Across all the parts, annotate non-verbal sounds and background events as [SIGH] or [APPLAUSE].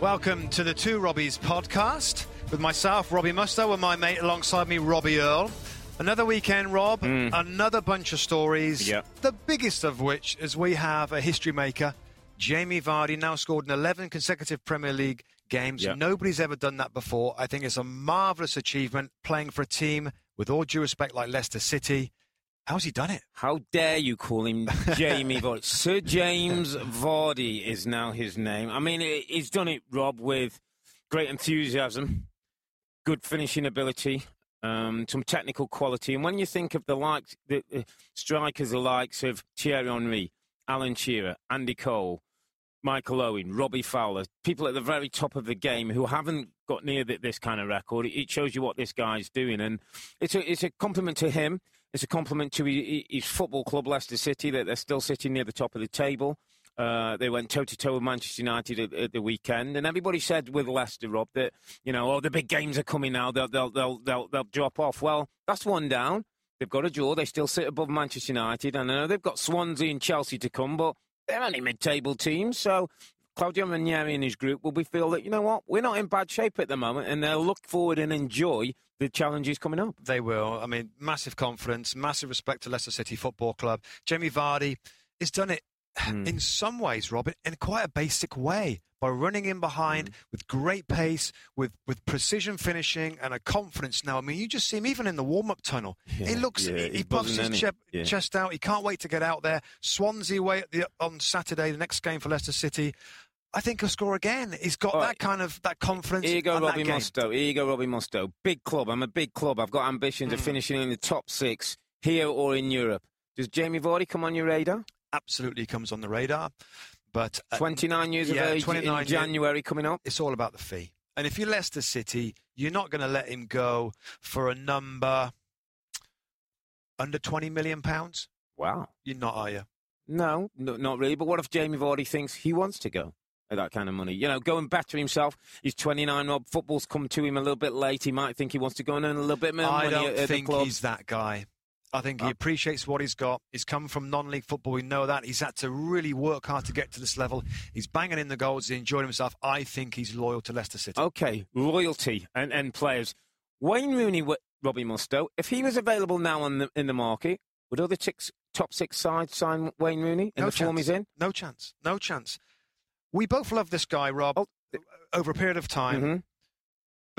Welcome to the Two Robbies podcast with myself, Robbie Mustoe, and my mate alongside me, Robbie Earle. Another weekend, Rob. Hmm. Another bunch of stories. Yep. The biggest of which is we have a history maker, Jamie Vardy, now scored in 11 consecutive Premier League games. Yep. Nobody's ever done that before. I think it's a marvellous achievement playing for a team, with all due respect, like Leicester City. How's he done it? How dare you call him Jamie Vardy? [LAUGHS] Sir James Vardy is now his name. I mean, he's done it, Rob, with great enthusiasm, good finishing ability, um, some technical quality. And when you think of the likes, the, the strikers, the likes of Thierry Henry, Alan Shearer, Andy Cole, Michael Owen, Robbie Fowler, people at the very top of the game who haven't got near this kind of record. It- It shows you what this guy's doing, and it's a it's a compliment to him. It's a compliment to his, football club, Leicester City, that they're still sitting near the top of the table. Uh, they went toe to toe with Manchester United at, at the weekend, and everybody said with Leicester, Rob, that you know, oh, the big games are coming now. They'll they'll they'll they'll, they'll drop off. Well, that's one down. They've got a draw. They still sit above Manchester United. And I know they've got Swansea and Chelsea to come, but they're only mid-table teams. So Claudio Ranieri and his group will be feel that you know what, we're not in bad shape at the moment, and they'll look forward and enjoy the challenges coming up. They will. I mean, massive confidence, massive respect to Leicester City Football Club. Jamie Vardy has done it in some ways, Robin, in quite a basic way by running in behind with great pace, with, with precision finishing and a confidence now. I mean, you just see him even in the warm up tunnel. Yeah, he looks, yeah, he, he puffs his isn't che- he? Yeah. chest out. He can't wait to get out there. Swansea away at the, on Saturday, the next game for Leicester City. I think he'll score again. He's got All that right. kind of that confidence. Here you go, Robbie game. Mustoe. Here you go, Robbie Mustoe. Big club. I'm a big club. I've got ambitions Mm. of finishing in the top six here or in Europe. Does Jamie Vardy come on your radar? Absolutely comes on the radar. But uh, 29 years yeah, of age 29 in years. January coming up. it's all about the fee. And if you're Leicester City, you're not going to let him go for a number under 20 million pounds. Wow. You're not, are you? No, no, not really. But what if Jamie Vardy thinks he wants to go at that kind of money? You know, go and better himself. He's 29, Rob. Football's come to him a little bit late. He might think he wants to go and earn a little bit more I money don't at, at think he's that guy. I think he Uh, appreciates what he's got. He's come from non-league football. We know that. He's had to really work hard to get to this level. He's banging in the goals. He's enjoying himself. I think he's loyal to Leicester City. Okay, loyalty and, and players. Wayne Rooney, Robbie Mustoe, if he was available now on the, in the market, would other six, top six sides sign Wayne Rooney in no the form chance. he's in? No chance. No chance. We both love this guy, Rob, Oh. over a period of time. Mhm.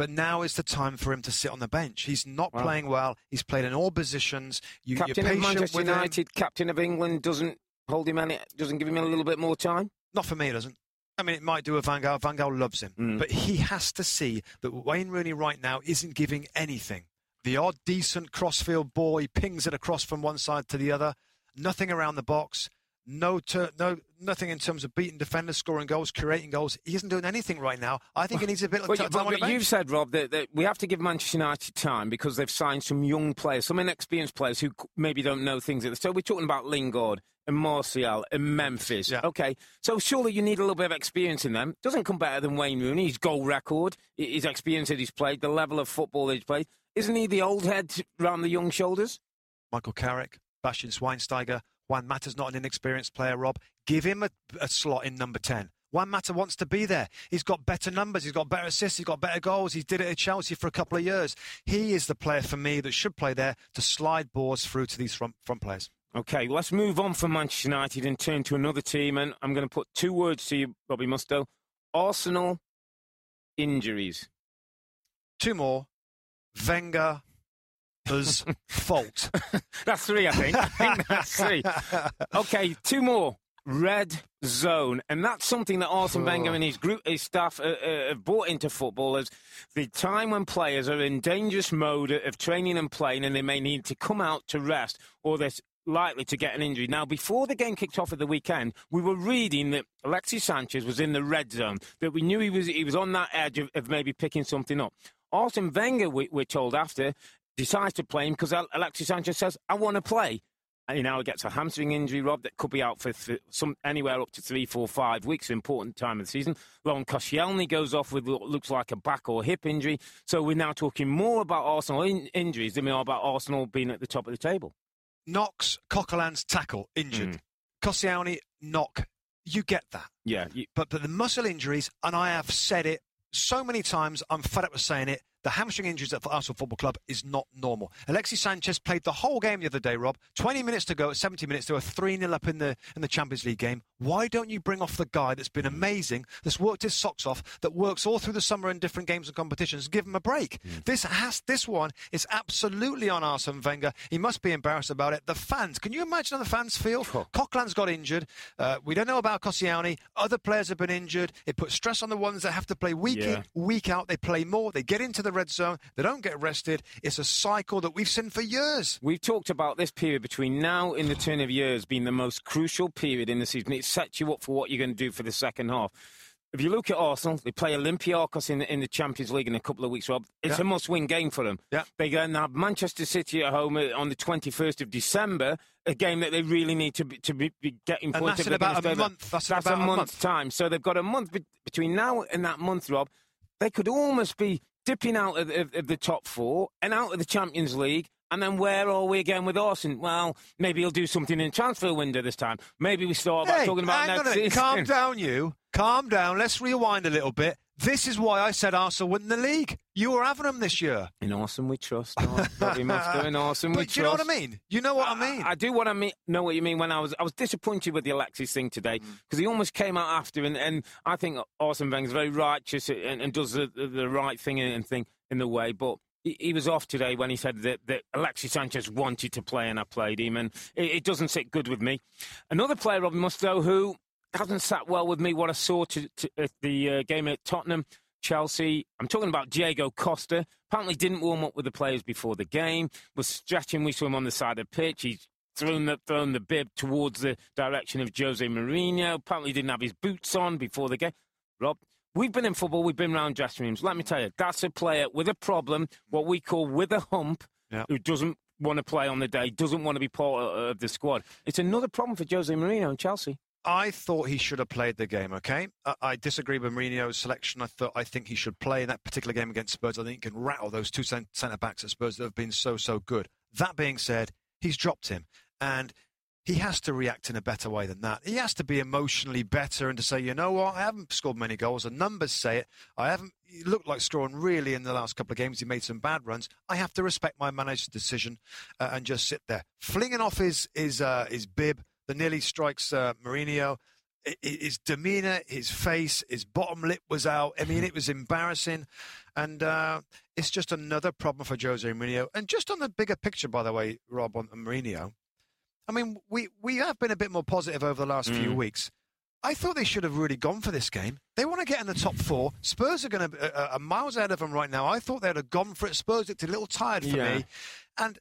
But now is the time for him to sit on the bench. He's not Wow. playing well. He's played in all positions. You, Captain you're of Manchester with him. United, captain of England, doesn't hold him any, doesn't give him a little bit more time. Not for me, it doesn't. I mean, it might do with Van Gaal. Van Gaal loves him. Mm. But he has to see that Wayne Rooney right now isn't giving anything. The odd decent crossfield ball, he pings it across from one side to the other. Nothing around the box. No, ter- no, nothing in terms of beating defenders, scoring goals, creating goals. He isn't doing anything right now. I think he needs a bit of But, you- time on but you've said, Rob, that, that we have to give Manchester United time because they've signed some young players, some inexperienced players who maybe don't know things. At the So we're talking about Lingard and Martial and Memphis. Yeah. Okay, so surely you need a little bit of experience in them. Doesn't come better than Wayne Rooney. His goal record, his experience that he's played, the level of football that he's played. Isn't he the old head round the young shoulders? Michael Carrick, Bastian Schweinsteiger, Juan Mata's not an inexperienced player, Rob. Give him a, a slot in number 10. Juan Mata wants to be there. He's got better numbers. He's got better assists. He's got better goals. He did it at Chelsea for a couple of years. He is the player for me that should play there to slide balls through to these front, front players. Okay, let's move on from Manchester United and turn to another team. And I'm going to put two words to you, Bobby Mustoe. Arsenal injuries. two more. Wenger as fault. [LAUGHS] That's three, I think. I think that's three. Okay, two more. Red zone, and that's something that Arsene Wenger and his group, his staff, uh, uh, have brought into football as the time when players are in dangerous mode of training and playing, and they may need to come out to rest, or they're likely to get an injury. Now, before the game kicked off at the weekend, we were reading that Alexis Sanchez was in the red zone, that we knew he was he was on that edge of, of maybe picking something up. Arsene Wenger, we, we're told after, decides to play him because Alexis Sanchez says, "I want to play." And he now gets a hamstring injury, Rob, that could be out for th- some anywhere up to three, four, five weeks. Important time of the season. Laurent Koscielny goes off with what looks like a back or hip injury. So we're now talking more about Arsenal in- injuries than we are about Arsenal being at the top of the table. Knox, Coquelin's tackle, injured. Mm. Koscielny, knock. You get that. Yeah. You... But, but the muscle injuries, and I have said it so many times, I'm fed up with saying it. The hamstring injuries at Arsenal Football Club is not normal. Alexis Sanchez played the whole game the other day, Rob. 20 minutes to go at 70 minutes to a 3 0 up in the in the Champions League game. Why don't you bring off the guy that's been amazing, that's worked his socks off, that works all through the summer in different games and competitions? Give him a break. Mm. This has this one is absolutely on Arsene Wenger. He must be embarrassed about it. The fans, can you imagine how the fans feel? Oh. Coquelin's got injured. Uh, we don't know about Koscielny. Other players have been injured. It puts stress on the ones that have to play week yeah. in, week out. They play more. They get into the red zone. They don't get rested. It's a cycle that we've seen for years. We've talked about this period between now and the turn of years being the most crucial period in the season. It sets you up for what you're going to do for the second half. If you look at Arsenal, they play Olympiacos in the, in the Champions League in a couple of weeks, Rob. It's yeah. a must-win game for them. Yeah. They're going to have Manchester City at home uh, on the 21st of December, a game that they really need to be, to be, be getting points. That's in about a month. That's, that's a, month's month. time. So they've got a month be- between now and that month, Rob. They could almost be dipping out of, of, of, the top four and out of the Champions League. And then where are we again with Arsenal? Well, maybe he'll do something in transfer window this time. Maybe we start hey, talking about next season. Calm down, you. Calm down. Let's rewind a little bit. This is why I said Arsenal win the league. You were having them this year. In Arsenal we trust. Bobby must [LAUGHS] in Arsenal we trust. Do you know what I mean? You know what I, I mean? I, do what I mean. Know what you mean? When I was, I was disappointed with the Alexis thing today because mm. he almost came out after, and, and I think Arsene Wenger's very righteous and, and does the, the, right thing and thing in the way, but. He, he was off today when he said that, that Alexis Sanchez wanted to play and I played him, and it, it doesn't sit good with me. Another player, Robin Mustoe, who hasn't sat well with me. What I saw to, to, at the uh, game at Tottenham Chelsea. I'm talking about Diego Costa. Apparently didn't warm up with the players before the game. Was stretching. We saw him on the side of the pitch. He's thrown the, thrown the bib towards the direction of Jose Mourinho. Apparently didn't have his boots on before the game. Rob, we've been in football. We've been around dressing rooms. Let me tell you, that's a player with a problem, what we call with a hump, yeah. who doesn't want to play on the day, doesn't want to be part of the squad. It's another problem for Jose Mourinho and Chelsea. I thought he should have played the game. Okay, I, I disagree with Mourinho's selection. I thought I think he should play in that particular game against Spurs. I think he can rattle those two centre backs at Spurs that have been so so good. That being said, he's dropped him, and he has to react in a better way than that. He has to be emotionally better and to say, you know what, I haven't scored many goals. The numbers say it. I haven't looked like scoring really in the last couple of games. He made some bad runs. I have to respect my manager's decision uh, and just sit there, flinging off his his uh, his bib that nearly strikes uh, Mourinho. His demeanour, his face, his bottom lip was out. I mean, it was embarrassing. And uh, it's just another problem for Jose Mourinho. And just on the bigger picture, by the way, Rob, on Mourinho, I mean, we, we have been a bit more positive over the last mm. few weeks. I thought they should have really gone for this game. They want to get in the top four. Spurs are going to uh, uh, miles ahead of them right now. I thought they'd have gone for it. Spurs looked a little tired for yeah. me, and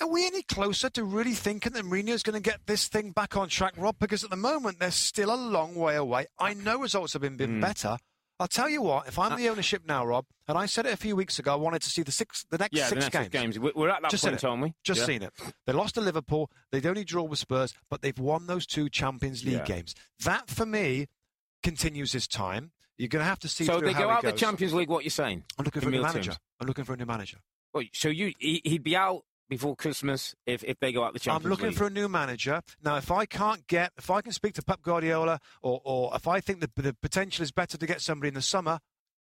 are we any closer to really thinking that Mourinho's going to get this thing back on track, Rob? Because at the moment, they're still a long way away. I know results have been, been mm. better. I'll tell you what, if I'm uh, the ownership now, Rob, and I said it a few weeks ago, I wanted to see the six, the next yeah, six the next games. games. We're at that Just point, aren't we? Just yeah. seen it. They lost to Liverpool. They'd only draw with Spurs, but they've won those two Champions League yeah. games. That, for me, continues his time. You're going to have to see. So they go out the Champions League. What you're saying? I'm looking for a new manager. I'm looking for a new manager. Well, so you he'd be out before Christmas if, if they go out the Champions I'm looking League. for a new manager. Now, if I can't get, if I can speak to Pep Guardiola, or, or if I think the, the potential is better to get somebody in the summer,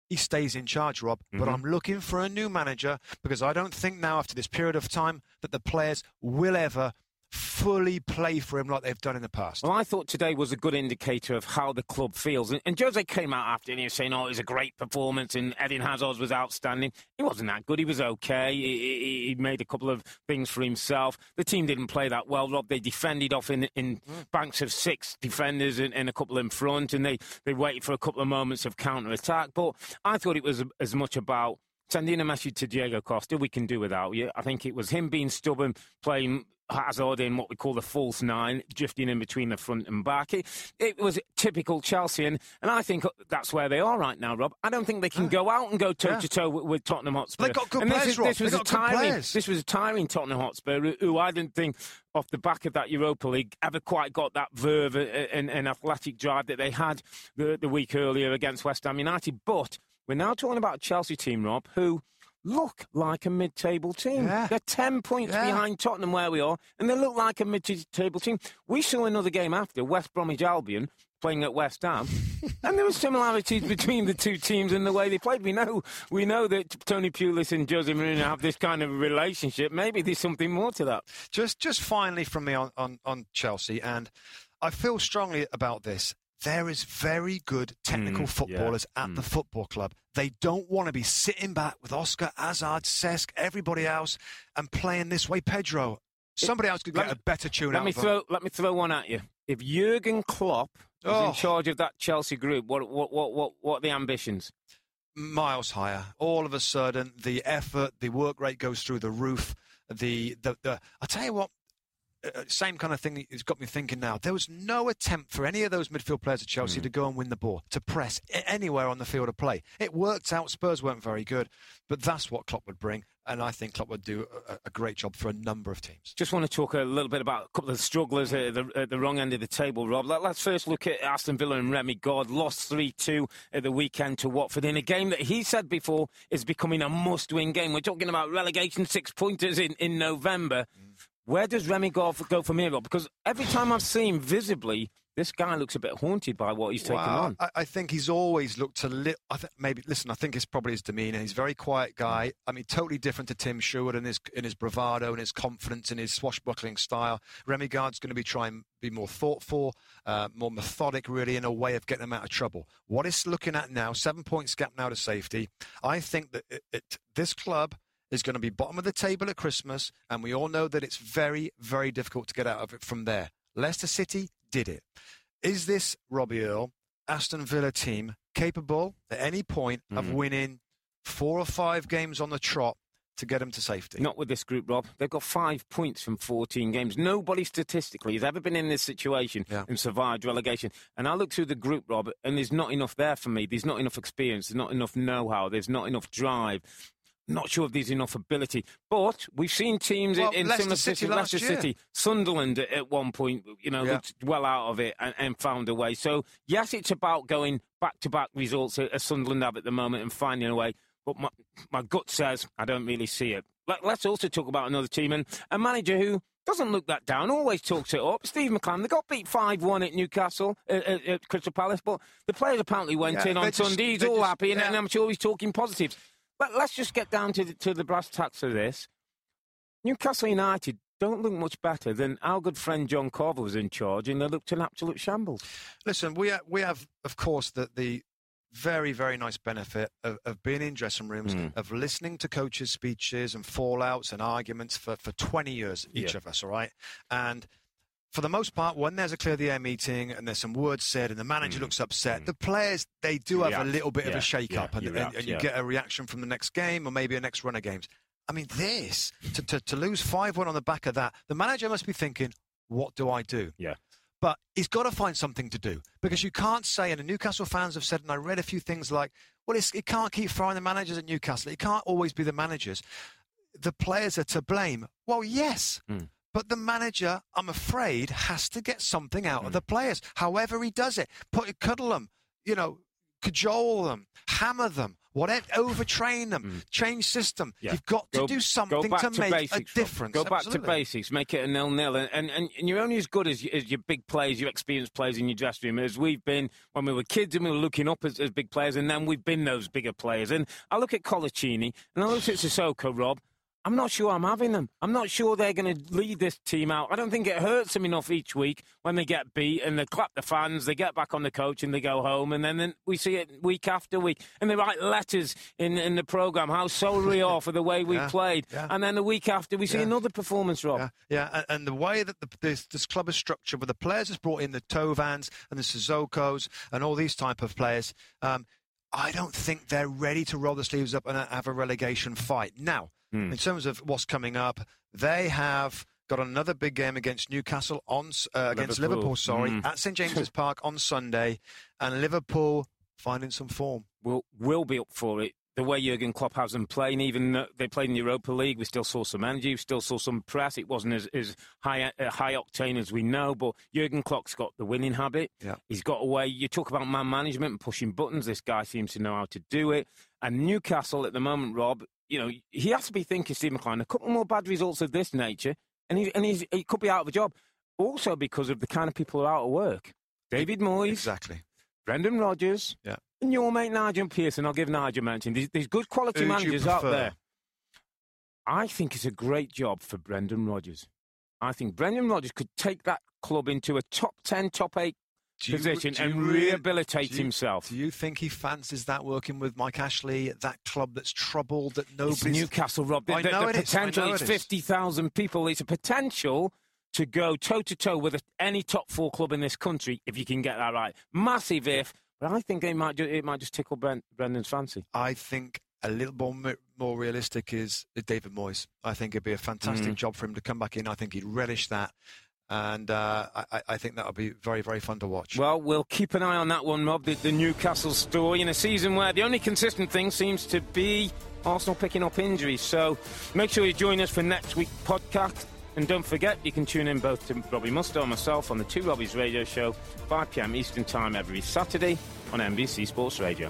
he stays in charge, Rob. Mm-hmm. But I'm looking for a new manager because I don't think now, after this period of time, that the players will ever fully play for him like they've done in the past. Well, I thought today was a good indicator of how the club feels. And, and Jose came out after and he was saying, oh, it was a great performance and Eden Hazard was outstanding. He wasn't that good. He was okay. He, he, he, made a couple of things for himself. The team didn't play that well, Rob. They defended off in, in mm. banks of six defenders and, and, a couple in front, and they, they waited for a couple of moments of counter attack. But I thought it was as much about sending a message to Diego Costa, we can do without you. I think it was him being stubborn, playing Hazard in what we call the false nine, drifting in between the front and back. It, it was typical Chelsea, and, and I think that's where they are right now, Rob. I don't think they can go out and go toe to toe with Tottenham Hotspur. They got good and players, this, Rob. This was a tiring. This was a tiring Tottenham Hotspur, who, who I didn't think off the back of that Europa League ever quite got that verve and, and athletic drive that they had the, the week earlier against West Ham United. But we're now talking about a Chelsea team, Rob, who look like a mid-table team. Yeah. They're 10 points yeah. behind Tottenham where we are, and they look like a mid-table team. We saw another game after, West Bromwich Albion playing at West Ham, [LAUGHS] and there were similarities between the two teams and the way they played. We know we know that Tony Pulis and Jose Mourinho have this kind of relationship. Maybe there's something more to that. Just just finally from me on, on, on Chelsea, and I feel strongly about this there is very good technical mm, footballers yeah. at mm. the football club. They don't want to be sitting back with Oscar, Hazard, Cesc, everybody else, and playing this way. Pedro, somebody else could get a better tune let out me throw, Let me throw one at you. If Jurgen Klopp was oh. in charge of that Chelsea group, what, what, what, what, what are the ambitions? Miles higher. All of a sudden, the effort, the work rate goes through the roof. The, the, the I tell you what, uh, same kind of thing has got me thinking now. There was no attempt for any of those midfield players at Chelsea mm. to go and win the ball, to press anywhere on the field of play. It worked out. Spurs weren't very good, but that's what Klopp would bring, and I think Klopp would do a, a great job for a number of teams. Just want to talk a little bit about a couple of strugglers at the, at the wrong end of the table, Rob. Let, us first look at Aston Villa and Remi Garde. Lost 3 2 at the weekend to Watford in a game that he said before is becoming a must win game. We're talking about relegation six pointers in, in November. Mm. Where does Remi go, go from here, Rob? Because every time I've seen visibly, this guy looks a bit haunted by what he's taken on. I, I, think he's always looked a little. I think maybe listen. I think it's probably his demeanour. He's a very quiet guy. I mean, totally different to Tim Sherwood in his in his bravado and his confidence and his swashbuckling style. Remi Garde's going to be trying be more thoughtful, uh, more methodic, really, in a way of getting them out of trouble. What is looking at now? Seven points gap now to safety. I think that it, it, this club is going to be bottom of the table at Christmas, and we all know that it's very, very difficult to get out of it from there. Leicester City did it. Is this Robbie Earle, Aston Villa team, capable at any point mm. of hmm. winning four or five games on the trot to get them to safety. Not with this group, Rob. They've got five points from 14 games. Nobody statistically has ever been in this situation yeah. and survived relegation. And I look through the group, Rob, and there's not enough there for me. There's not enough experience. There's not enough know-how. There's not enough drive. Not sure if there's enough ability, but we've seen teams well, in, in similar City, Leicester year. City, Sunderland at one point, you know, yeah. looked well out of it and, and, found a way. So yes, it's about going back to back results as Sunderland have at the moment and finding a way. But my, my gut says I don't really see it. Let, us also talk about another team and a manager who doesn't look that down, always talks it up. Steve McClaren, they got beat 5 1 at Newcastle, at, at, at, Crystal Palace, but the players apparently went yeah, in on Sunday. He's all just, happy, yeah. and, I'm sure he's talking positives. But let's just get down to the, to the brass tacks of this. Newcastle United don't look much better than our good friend John Carver was in charge, and they looked an absolute shambles. Listen, we have, we have, of course, the, the very, very nice benefit of, of being in dressing rooms, mm. of listening to coaches' speeches and fallouts and arguments for, for 20 years, each yeah. of us, all right? And for the most part, when there's a clear the air meeting and there's some words said and the manager mm. looks upset, mm. the players they do have a little bit yeah. of a shake up yeah, and, and, and, you yeah. get a reaction from the next game or maybe a next run of games. I mean, this to, to, to lose five one on the back of that, the manager must be thinking, "What do I do?" Yeah. But he's got to find something to do because you can't say, and the Newcastle fans have said, and I read a few things like, well, it can't keep firing the managers at Newcastle. It can't always be the managers. The players are to blame. Well, yes. Mm. But the manager, I'm afraid, has to get something out mm. of the players. However he does it, put cuddle them, you know, cajole them, hammer them, whatever, overtrain them, mm. change system. Yeah. You've got to go, do something to, to, make basics, a difference. Go back Absolutely. to basics, make it a nil-nil, and, and, and you're only as good as, as your big players, your experienced players in your dressing room, as we've been when we were kids and we were looking up as, as big players, and then we've been those bigger players. And I look at Colaccini, and I look at Sissoko, Rob, I'm not sure I'm having them. I'm not sure they're going to lead this team out. I don't think it hurts them enough each week when they get beat and they clap the fans, they get back on the coach and they go home, and then, then we see it week after week. And they write letters in, in the programme how sorry we [LAUGHS] are for the way we Yeah, played. yeah. And then the week after we see Yeah. another performance, Rob. Yeah, yeah, and, the way that the, this, this club is structured, with the players has brought in the Tovans and the Sissokos and all these type of players, um, I don't think they're ready to roll the sleeves up and have a relegation fight. Now, Hmm. in terms of what's coming up, they have got another big game against Newcastle on uh, against Liverpool. Liverpool. Sorry, Mm. at St [LAUGHS] James's Park on Sunday, and Liverpool finding some form. will will be up for it. The way Jurgen Klopp has them playing, even though they played in the Europa League, we still saw some energy, we still saw some press. It wasn't as, as high uh, high octane as we know, but Jurgen Klopp's got the winning habit. Yeah. He's got a way. You talk about man management and pushing buttons. This guy seems to know how to do it. And Newcastle at the moment, Rob, you know, he has to be thinking, Steve McClaren, a couple more bad results of this nature, and he and he's, he could be out of a job. Also because of the kind of people who are out of work. David Moyes, Exactly. Brendan Rodgers, Yeah. and your mate Nigel Pearson. I'll give Nigel mention. There's, there's good quality Who managers out there. I think it's a great job for Brendan Rodgers. I think Brendan Rodgers could take that club into a top 10, top 8 Do you- position you and rehabilitate you- himself. Do you think he fancies that working with Mike Ashley at that club that's troubled that It's Newcastle, Rob. The, I the- know the it is, I potential know is it is. 50,000 people. It's a potential to go toe to toe with any top four club in this country if you can get that right. Massive if, but I think it might, it might just tickle Brent, Brendan's fancy. I think a little more more realistic is David Moyes. I think it'd be a fantastic Mm. job for him to come back in. I think he'd relish that, and uh, I, I- think that'll be very very fun to watch. Well, we'll keep an eye on that one, Rob. The, the Newcastle story in a season where the only consistent thing seems to be Arsenal picking up injuries. So make sure you join us for next week's podcast. And don't forget, you can tune in both to Robbie Mustoe and myself on the Two Robbies radio show, 5 pm Eastern Time every Saturday on NBC Sports Radio.